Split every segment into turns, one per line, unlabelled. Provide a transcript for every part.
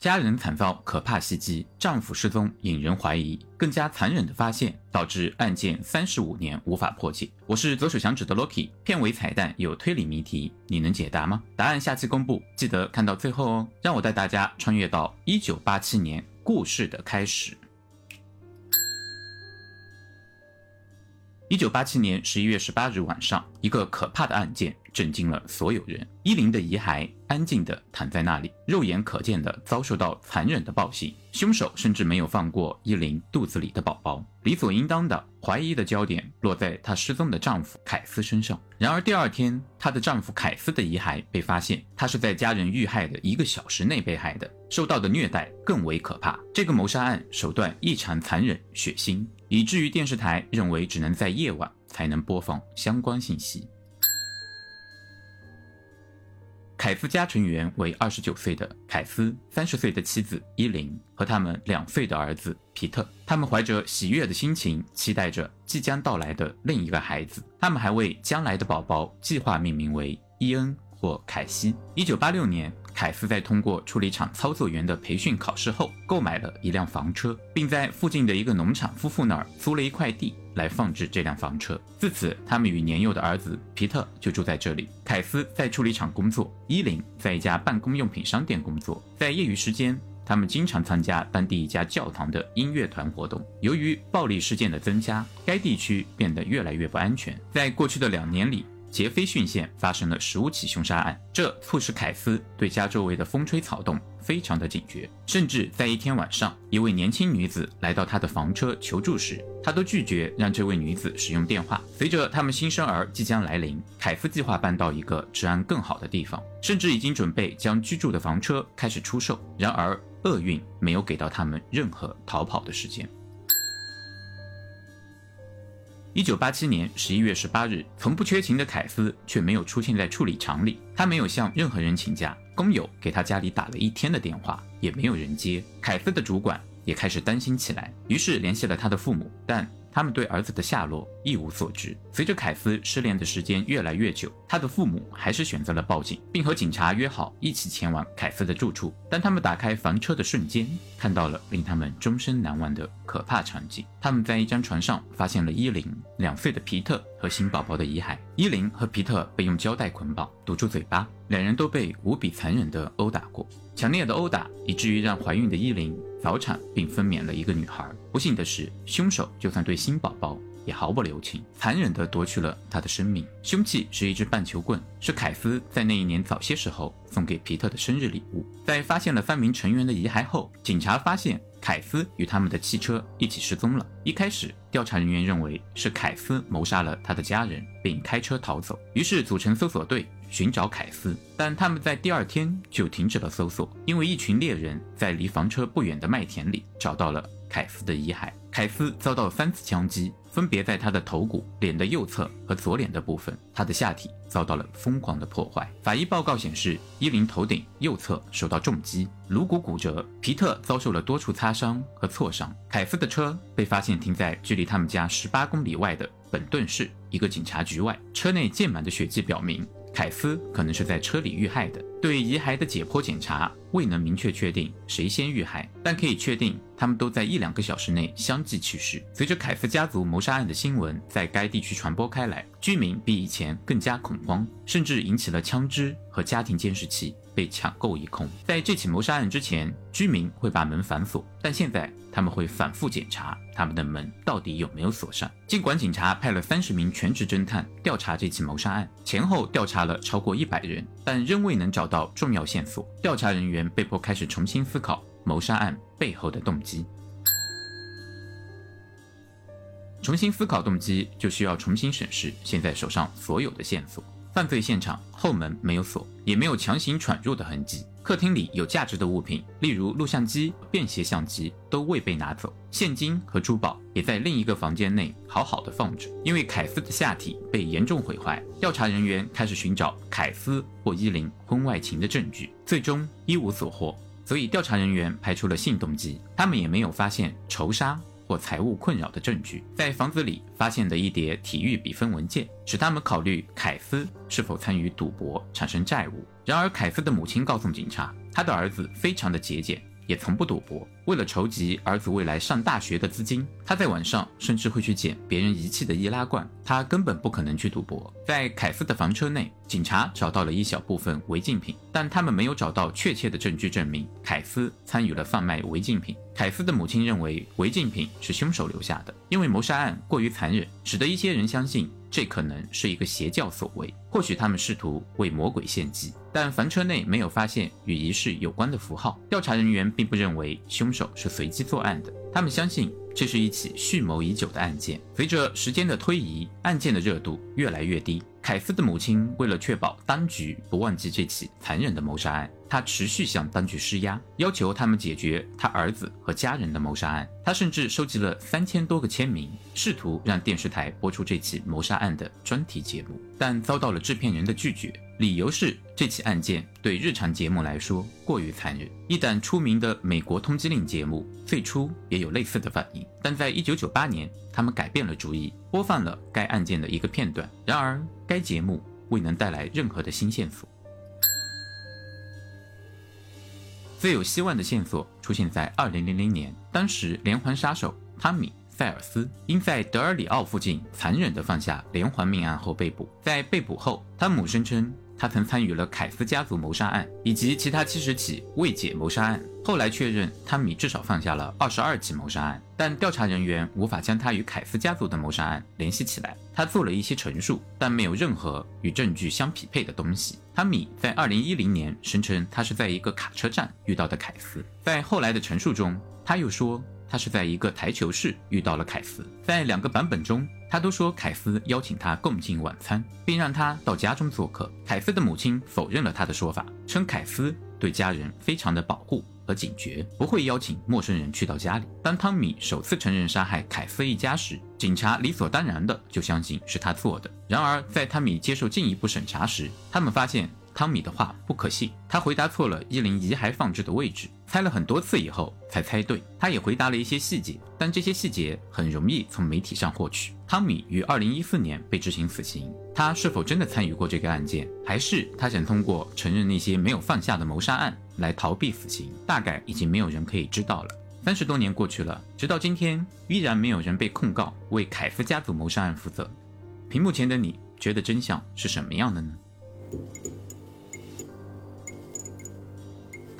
家人惨遭可怕袭击，丈夫失踪引人怀疑，更加残忍的发现导致案件三十五年无法破解。我是左手响指的 Loki，片尾彩蛋有推理谜题，你能解答吗？答案下期公布，记得看到最后哦。让我带大家穿越到一九八七年，故事的开始。一九八七年十一月十八日晚上，一个可怕的案件震惊了所有人。伊琳的遗骸安静地躺在那里，肉眼可见地遭受到残忍的暴行。凶手甚至没有放过伊琳肚子里的宝宝。理所应当的，怀疑的焦点落在她失踪的丈夫凯斯身上。然而第二天，她的丈夫凯斯的遗骸被发现，他是在家人遇害的一个小时内被害的，受到的虐待更为可怕。这个谋杀案手段异常残忍血腥。以至于电视台认为只能在夜晚才能播放相关信息。凯斯家成员为二十九岁的凯斯、三十岁的妻子伊琳和他们两岁的儿子皮特。他们怀着喜悦的心情，期待着即将到来的另一个孩子。他们还为将来的宝宝计划命名为伊恩或凯西。一九八六年。凯斯在通过处理厂操作员的培训考试后，购买了一辆房车，并在附近的一个农场夫妇那儿租了一块地来放置这辆房车。自此，他们与年幼的儿子皮特就住在这里。凯斯在处理厂工作，伊琳在一家办公用品商店工作。在业余时间，他们经常参加当地一家教堂的音乐团活动。由于暴力事件的增加，该地区变得越来越不安全。在过去的两年里，杰斐逊县发生了十五起凶杀案，这促使凯斯对家周围的风吹草动非常的警觉。甚至在一天晚上，一位年轻女子来到他的房车求助时，他都拒绝让这位女子使用电话。随着他们新生儿即将来临，凯斯计划搬到一个治安更好的地方，甚至已经准备将居住的房车开始出售。然而，厄运没有给到他们任何逃跑的时间。一九八七年十一月十八日，从不缺勤的凯斯却没有出现在处理厂里。他没有向任何人请假，工友给他家里打了一天的电话，也没有人接。凯斯的主管也开始担心起来，于是联系了他的父母，但。他们对儿子的下落一无所知。随着凯斯失联的时间越来越久，他的父母还是选择了报警，并和警察约好一起前往凯斯的住处。当他们打开房车的瞬间，看到了令他们终身难忘的可怕场景。他们在一张床上发现了伊琳、两岁的皮特和新宝宝的遗骸。伊琳和皮特被用胶带捆绑，堵住嘴巴，两人都被无比残忍地殴打过。强烈的殴打以至于让怀孕的伊琳早产并分娩了一个女孩。不幸的是，凶手就算对新宝宝也毫不留情，残忍地夺去了她的生命。凶器是一支棒球棍，是凯斯在那一年早些时候送给皮特的生日礼物。在发现了三名成员的遗骸后，警察发现凯斯与他们的汽车一起失踪了。一开始，调查人员认为是凯斯谋杀了他的家人并开车逃走，于是组成搜索队。寻找凯斯，但他们在第二天就停止了搜索，因为一群猎人在离房车不远的麦田里找到了凯斯的遗骸。凯斯遭到三次枪击，分别在他的头骨、脸的右侧和左脸的部分，他的下体遭到了疯狂的破坏。法医报告显示，伊琳头顶右侧受到重击，颅骨骨折；皮特遭受了多处擦伤和挫伤。凯斯的车被发现停在距离他们家十八公里外的本顿市一个警察局外，车内溅满的血迹表明。凯斯可能是在车里遇害的。对遗骸的解剖检查未能明确确定谁先遇害，但可以确定他们都在一两个小时内相继去世。随着凯斯家族谋杀案的新闻在该地区传播开来，居民比以前更加恐慌，甚至引起了枪支和家庭监视器被抢购一空。在这起谋杀案之前，居民会把门反锁，但现在他们会反复检查他们的门到底有没有锁上。尽管警察派了三十名全职侦探调查这起谋杀案，前后调查了超过一百人，但仍未能找到。重要线索，调查人员被迫开始重新思考谋杀案背后的动机。重新思考动机，就需要重新审视现在手上所有的线索。犯罪现场后门没有锁，也没有强行闯入的痕迹。客厅里有价值的物品，例如录像机、便携相机，都未被拿走。现金和珠宝也在另一个房间内好好的放着。因为凯斯的下体被严重毁坏，调查人员开始寻找凯斯或伊琳婚外情的证据，最终一无所获。所以调查人员排除了性动机，他们也没有发现仇杀。或财务困扰的证据，在房子里发现的一叠体育比分文件，使他们考虑凯斯是否参与赌博产生债务。然而，凯斯的母亲告诉警察，他的儿子非常的节俭，也从不赌博。为了筹集儿子未来上大学的资金，他在晚上甚至会去捡别人遗弃的易拉罐。他根本不可能去赌博。在凯斯的房车内，警察找到了一小部分违禁品，但他们没有找到确切的证据证明凯斯参与了贩卖违禁品。凯斯的母亲认为违禁品是凶手留下的，因为谋杀案过于残忍，使得一些人相信。这可能是一个邪教所为，或许他们试图为魔鬼献祭，但房车内没有发现与仪式有关的符号。调查人员并不认为凶手是随机作案的，他们相信这是一起蓄谋已久的案件。随着时间的推移，案件的热度越来越低。凯斯的母亲为了确保当局不忘记这起残忍的谋杀案，他持续向当局施压，要求他们解决他儿子和家人的谋杀案。他甚至收集了三千多个签名，试图让电视台播出这起谋杀案的专题节目，但遭到了制片人的拒绝。理由是这起案件对日常节目来说过于残忍。一档出名的美国通缉令节目最初也有类似的反应，但在一九九八年，他们改变了主意，播放了该案件的一个片段。然而，该节目未能带来任何的新线索。最有希望的线索出现在二零零零年，当时连环杀手汤米·塞尔斯因在德尔里奥附近残忍地放下连环命案后被捕。在被捕后，汤姆声称。他曾参与了凯斯家族谋杀案以及其他七十起未解谋杀案。后来确认，汤米至少放下了二十二起谋杀案，但调查人员无法将他与凯斯家族的谋杀案联系起来。他做了一些陈述，但没有任何与证据相匹配的东西。汤米在二零一零年声称，他是在一个卡车站遇到的凯斯。在后来的陈述中，他又说。他是在一个台球室遇到了凯斯，在两个版本中，他都说凯斯邀请他共进晚餐，并让他到家中做客。凯斯的母亲否认了他的说法，称凯斯对家人非常的保护和警觉，不会邀请陌生人去到家里。当汤米首次承认杀害凯斯一家时，警察理所当然的就相信是他做的。然而，在汤米接受进一步审查时，他们发现。汤米的话不可信，他回答错了伊林遗骸放置的位置，猜了很多次以后才猜对。他也回答了一些细节，但这些细节很容易从媒体上获取。汤米于二零一四年被执行死刑，他是否真的参与过这个案件，还是他想通过承认那些没有犯下的谋杀案来逃避死刑？大概已经没有人可以知道了。三十多年过去了，直到今天，依然没有人被控告为凯夫家族谋杀案负责。屏幕前的你觉得真相是什么样的呢？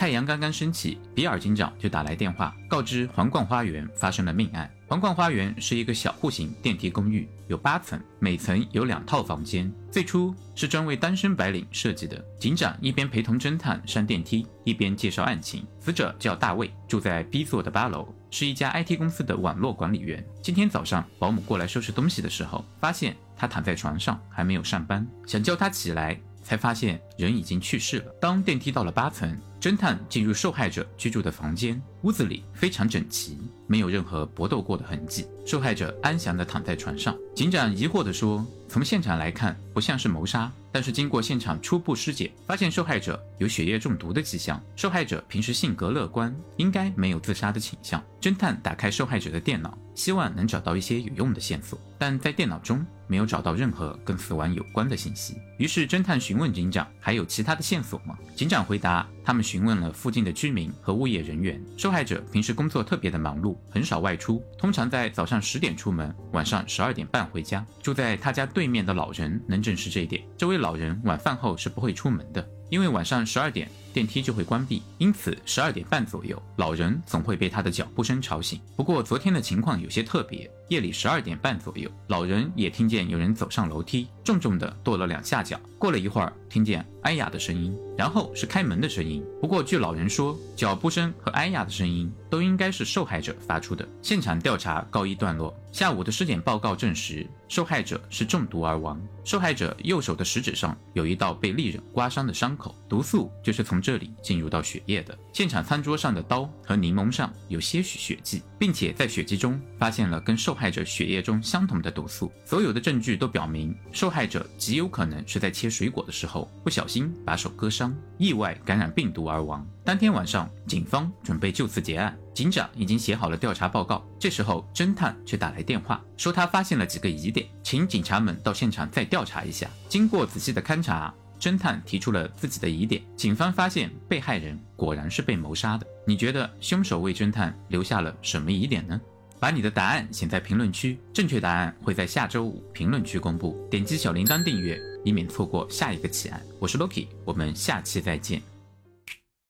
太阳刚刚升起，比尔警长就打来电话，告知皇冠花园发生了命案。皇冠花园是一个小户型电梯公寓，有八层，每层有两套房间。最初是专为单身白领设计的。警长一边陪同侦探上电梯，一边介绍案情。死者叫大卫，住在 B 座的八楼，是一家 IT 公司的网络管理员。今天早上保姆过来收拾东西的时候，发现他躺在床上，还没有上班，想叫他起来。才发现人已经去世了。当电梯到了八层，侦探进入受害者居住的房间，屋子里非常整齐，没有任何搏斗过的痕迹。受害者安详地躺在床上。警长疑惑地说：“从现场来看，不像是谋杀。”但是经过现场初步尸检，发现受害者有血液中毒的迹象。受害者平时性格乐观，应该没有自杀的倾向。侦探打开受害者的电脑，希望能找到一些有用的线索，但在电脑中没有找到任何跟死亡有关的信息。于是侦探询问警长：“还有其他的线索吗？”警长回答：“他们询问了附近的居民和物业人员。受害者平时工作特别的忙碌，很少外出，通常在早上十点出门，晚上十二点半回家。住在他家对面的老人能证实这一点。这位。老人晚饭后是不会出门的，因为晚上十二点电梯就会关闭，因此十二点半左右，老人总会被他的脚步声吵醒。不过昨天的情况有些特别，夜里十二点半左右，老人也听见有人走上楼梯，重重的跺了两下脚。过了一会儿，听见哎呀的声音，然后是开门的声音。不过据老人说，脚步声和哎呀的声音都应该是受害者发出的。现场调查告一段落。下午的尸检报告证实，受害者是中毒而亡。受害者右手的食指上有一道被利刃刮伤的伤口，毒素就是从从这里进入到血液的。现场餐桌上的刀和柠檬上有些许血迹，并且在血迹中发现了跟受害者血液中相同的毒素。所有的证据都表明，受害者极有可能是在切水果的时候不小心把手割伤，意外感染病毒而亡。当天晚上，警方准备就此结案。警长已经写好了调查报告。这时候，侦探却打来电话，说他发现了几个疑点，请警察们到现场再调查一下。经过仔细的勘查，侦探提出了自己的疑点：警方发现被害人果然是被谋杀的。你觉得凶手为侦探留下了什么疑点呢？把你的答案写在评论区，正确答案会在下周五评论区公布。点击小铃铛订阅，以免错过下一个奇案。我是 Loki，我们下期再见。